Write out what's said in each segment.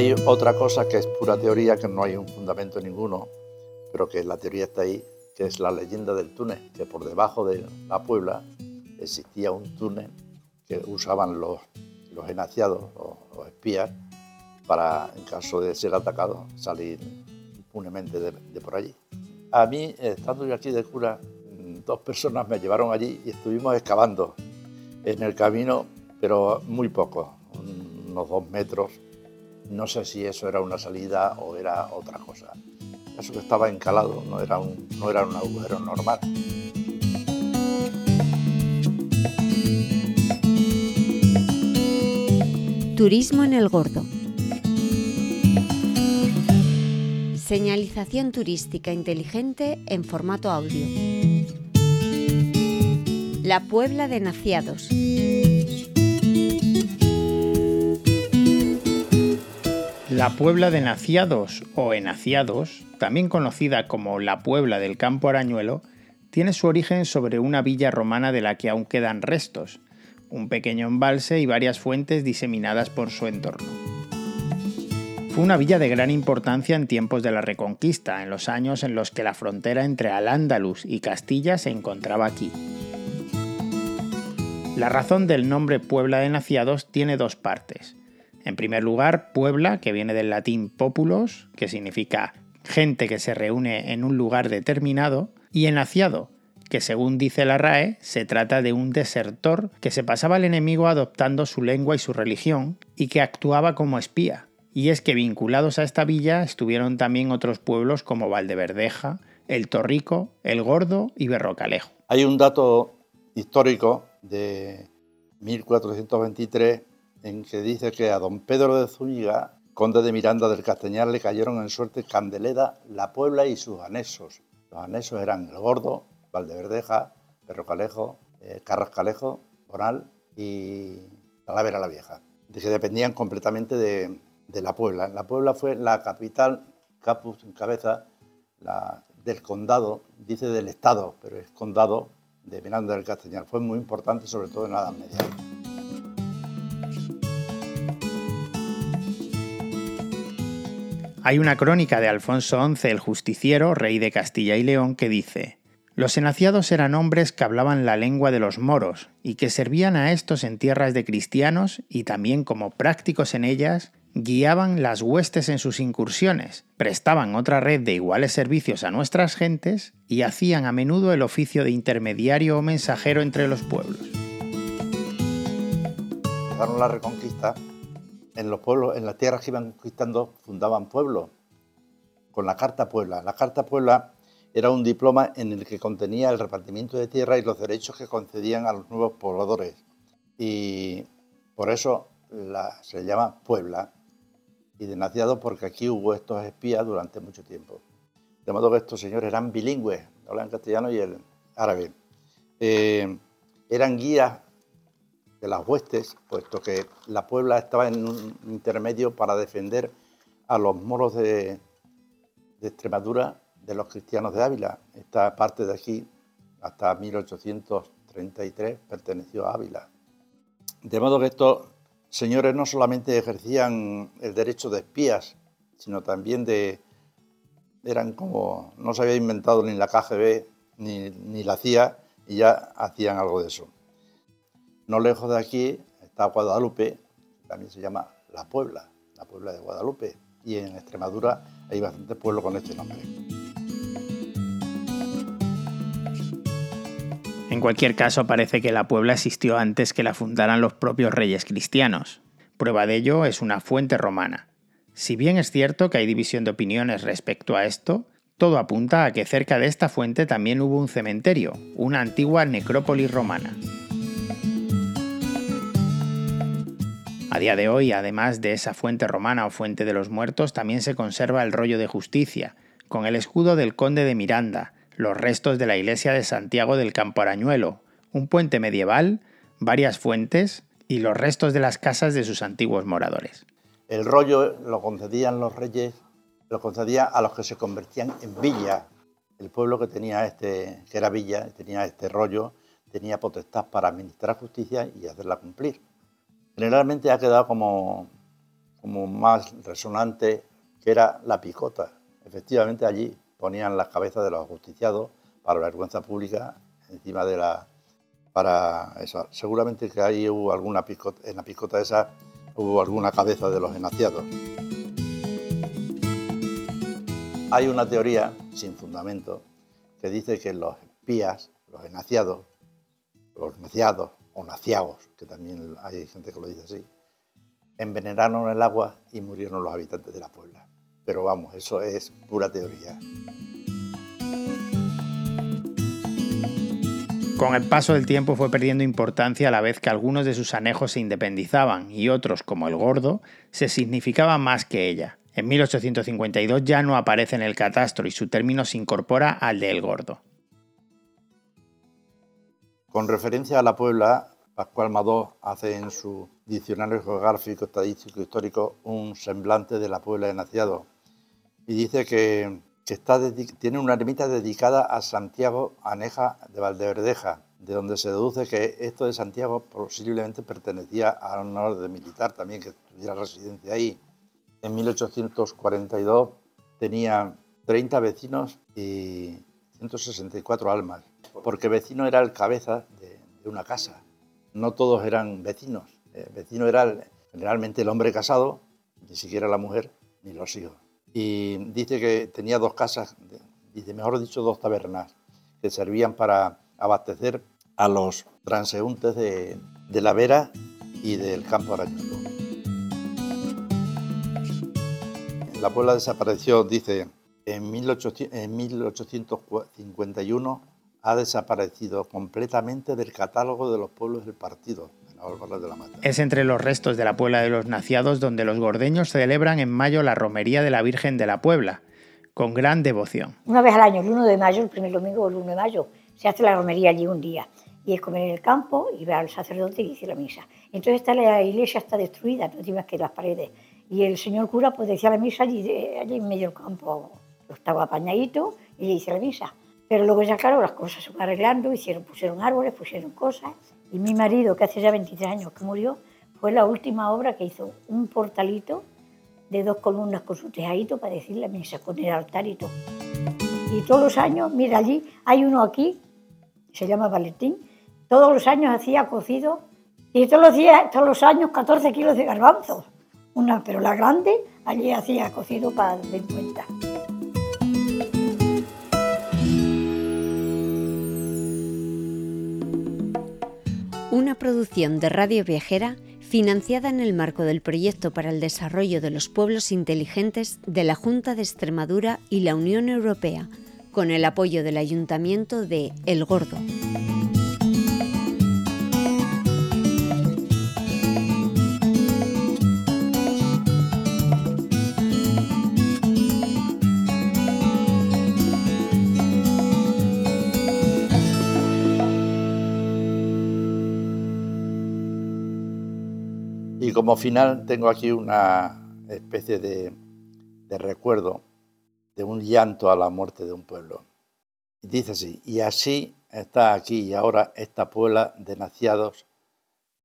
hay otra cosa que es pura teoría, que no hay un fundamento ninguno, pero que la teoría está ahí, que es la leyenda del túnel, que por debajo de la Puebla existía un túnel que usaban los, los enaciados, los, espías, para, en caso de ser atacados, salir impunemente de, de por allí. A mí, estando yo aquí de cura, dos personas me llevaron allí y estuvimos excavando en el camino, pero muy poco, unos dos metros. No sé si eso era una salida o era otra cosa. Eso que estaba encalado no era un, no era un agujero normal. Turismo en el Gordo. Señalización turística inteligente en formato audio. La Puebla de Naciados. La Puebla de Naciados o Enaciados, también conocida como la Puebla del Campo Arañuelo, tiene su origen sobre una villa romana de la que aún quedan restos, un pequeño embalse y varias fuentes diseminadas por su entorno. Fue una villa de gran importancia en tiempos de la Reconquista, en los años en los que la frontera entre Al-Ándalus y Castilla se encontraba aquí. La razón del nombre Puebla de Naciados tiene dos partes. En primer lugar, Puebla, que viene del latín populos, que significa gente que se reúne en un lugar determinado, y Enaciado, que según dice la RAE, se trata de un desertor que se pasaba al enemigo adoptando su lengua y su religión, y que actuaba como espía. Y es que vinculados a esta villa estuvieron también otros pueblos como Valdeverdeja, El Torrico, El Gordo y Berrocalejo. Hay un dato histórico de 1423 en que dice que a don Pedro de Zúñiga, conde de Miranda del Castañar, le cayeron en suerte Candeleda, La Puebla y sus anexos. Los anexos eran El Gordo, Valdeverdeja, Perrocalejo, eh, Carrascalejo, Bonal y Talavera la Vieja, que dependían completamente de, La Puebla. La Puebla fue la capital, Capus en cabeza, del condado, dice del estado, pero es condado de Miranda del Castañar. Fue muy importante, sobre todo en la Edad Media. Hay una crónica de Alfonso XI el Justiciero, rey de Castilla y León, que dice Los enaciados eran hombres que hablaban la lengua de los moros y que servían a estos en tierras de cristianos y también como prácticos en ellas guiaban las huestes en sus incursiones, prestaban otra red de iguales servicios a nuestras gentes y hacían a menudo el oficio de intermediario o mensajero entre los pueblos. La reconquista, en los pueblos, en las tierras que iban conquistando, fundaban pueblos, con la Carta Puebla. La Carta Puebla era un diploma en el que contenía el repartimiento de tierra y los derechos que concedían a los nuevos pobladores. Y por eso se llama Puebla, y denunciado porque aquí hubo estos espías durante mucho tiempo. De modo que estos señores eran bilingües, hablan castellano y el árabe. Eh, eran guías de las huestes, puesto que la Puebla estaba en un intermedio para defender a los moros de, Extremadura de los cristianos de Ávila. Esta parte de aquí, hasta 1833, perteneció a Ávila. De modo que estos señores no solamente ejercían el derecho de espías, sino también de... eran como... no se había inventado ni la KGB ni, ni la CIA y ya hacían algo de eso. No lejos de aquí está Guadalupe, también se llama La Puebla, la Puebla de Guadalupe, y en Extremadura hay bastantes pueblos con este nombre. En cualquier caso, parece que la Puebla existió antes que la fundaran los propios reyes cristianos. Prueba de ello es una fuente romana. Si bien es cierto que hay división de opiniones respecto a esto, todo apunta a que cerca de esta fuente también hubo un cementerio, una antigua necrópolis romana. A día de hoy, además de esa fuente romana o fuente de los muertos, también se conserva el rollo de justicia, con el escudo del conde de Miranda, los restos de la iglesia de Santiago del Campo Arañuelo, un puente medieval, varias fuentes y los restos de las casas de sus antiguos moradores. El rollo lo concedían los reyes, lo concedían a los que se convertían en villa. El pueblo que tenía este, que era villa, tenía este rollo, tenía potestad para administrar justicia y hacerla cumplir. Generalmente ha quedado como, como más resonante, que era la picota. Efectivamente allí ponían las cabezas de los ajusticiados para vergüenza pública encima de la... para eso. Seguramente que ahí hubo alguna picota, en la picota esa hubo alguna cabeza de los enaciados. Hay una teoría sin fundamento que dice que los espías, los enaciados, los naciados o naciagos, que también hay gente que lo dice así, envenenaron el agua y murieron los habitantes de la Puebla. Pero vamos, eso es pura teoría. Con el paso del tiempo fue perdiendo importancia a la vez que algunos de sus anejos se independizaban y otros, como el gordo, se significaban más que ella. En 1852 ya no aparece en el catastro y su término se incorpora al de El Gordo. Con referencia a la Puebla, Pascual Madó hace en su Diccionario Geográfico, Estadístico Histórico un semblante de la Puebla de Naciado. Y dice que, tiene una ermita dedicada a Santiago Aneja de Valdeverdeja, de donde se deduce que esto de Santiago posiblemente pertenecía a un orden militar también que tuviera residencia ahí. En 1842 tenía 30 vecinos y 164 almas, porque vecino era el cabeza de, una casa. No todos eran vecinos. El eh, vecino era generalmente el hombre casado, ni siquiera la mujer ni los hijos. Y dice que tenía dos casas, dice mejor dicho dos tabernas, que servían para abastecer a los transeúntes de, la Vera y del campo arañuelo. La Puebla desapareció, dice, en, 1851 ha desaparecido completamente del catálogo de los pueblos del partido. De la Es entre los restos de la Puebla de los Naciados donde los gordeños celebran en mayo la romería de la Virgen de la Puebla, con gran devoción. Una vez al año, el 1 de mayo, el primer domingo el 1 de mayo, se hace la romería allí un día. Y es comer en el campo y ver al sacerdote y dice la misa. Entonces está la iglesia está destruida, no tiene más que las paredes y el señor cura pues decía la misa allí, allí en medio del campo. Estaba apañadito y le hice la misa. Pero luego ya, claro, las cosas se van arreglando, hicieron, pusieron árboles, pusieron cosas. Y mi marido, que hace ya 23 años que murió, fue la última obra que hizo un portalito de dos columnas con su tejadito para decir la misa, con el altar y todo. Y todos los años, mira allí, hay uno aquí, se llama Valentín, todos los años hacía cocido, y todos los, días, todos los años 14 kilos de garbanzos, una, pero la grande allí hacía cocido para 50. Una producción de Radio Viajera financiada en el marco del Proyecto para el Desarrollo de los Pueblos Inteligentes de la Junta de Extremadura y la Unión Europea, con el apoyo del Ayuntamiento de El Gordo. Como final tengo aquí una especie de, recuerdo de un llanto a la muerte de un pueblo. Y dice así, y así está aquí y ahora esta puebla de naciados,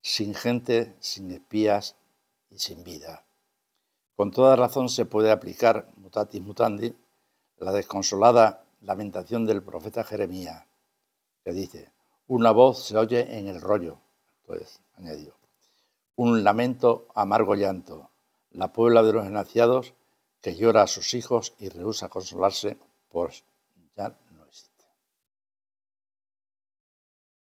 sin gente, sin espías y sin vida. Con toda razón se puede aplicar, mutatis mutandi, la desconsolada lamentación del profeta Jeremías, que dice, una voz se oye en el rollo, pues añadió, un lamento, amargo llanto, la puebla de los enaciados que llora a sus hijos y rehúsa consolarse, ya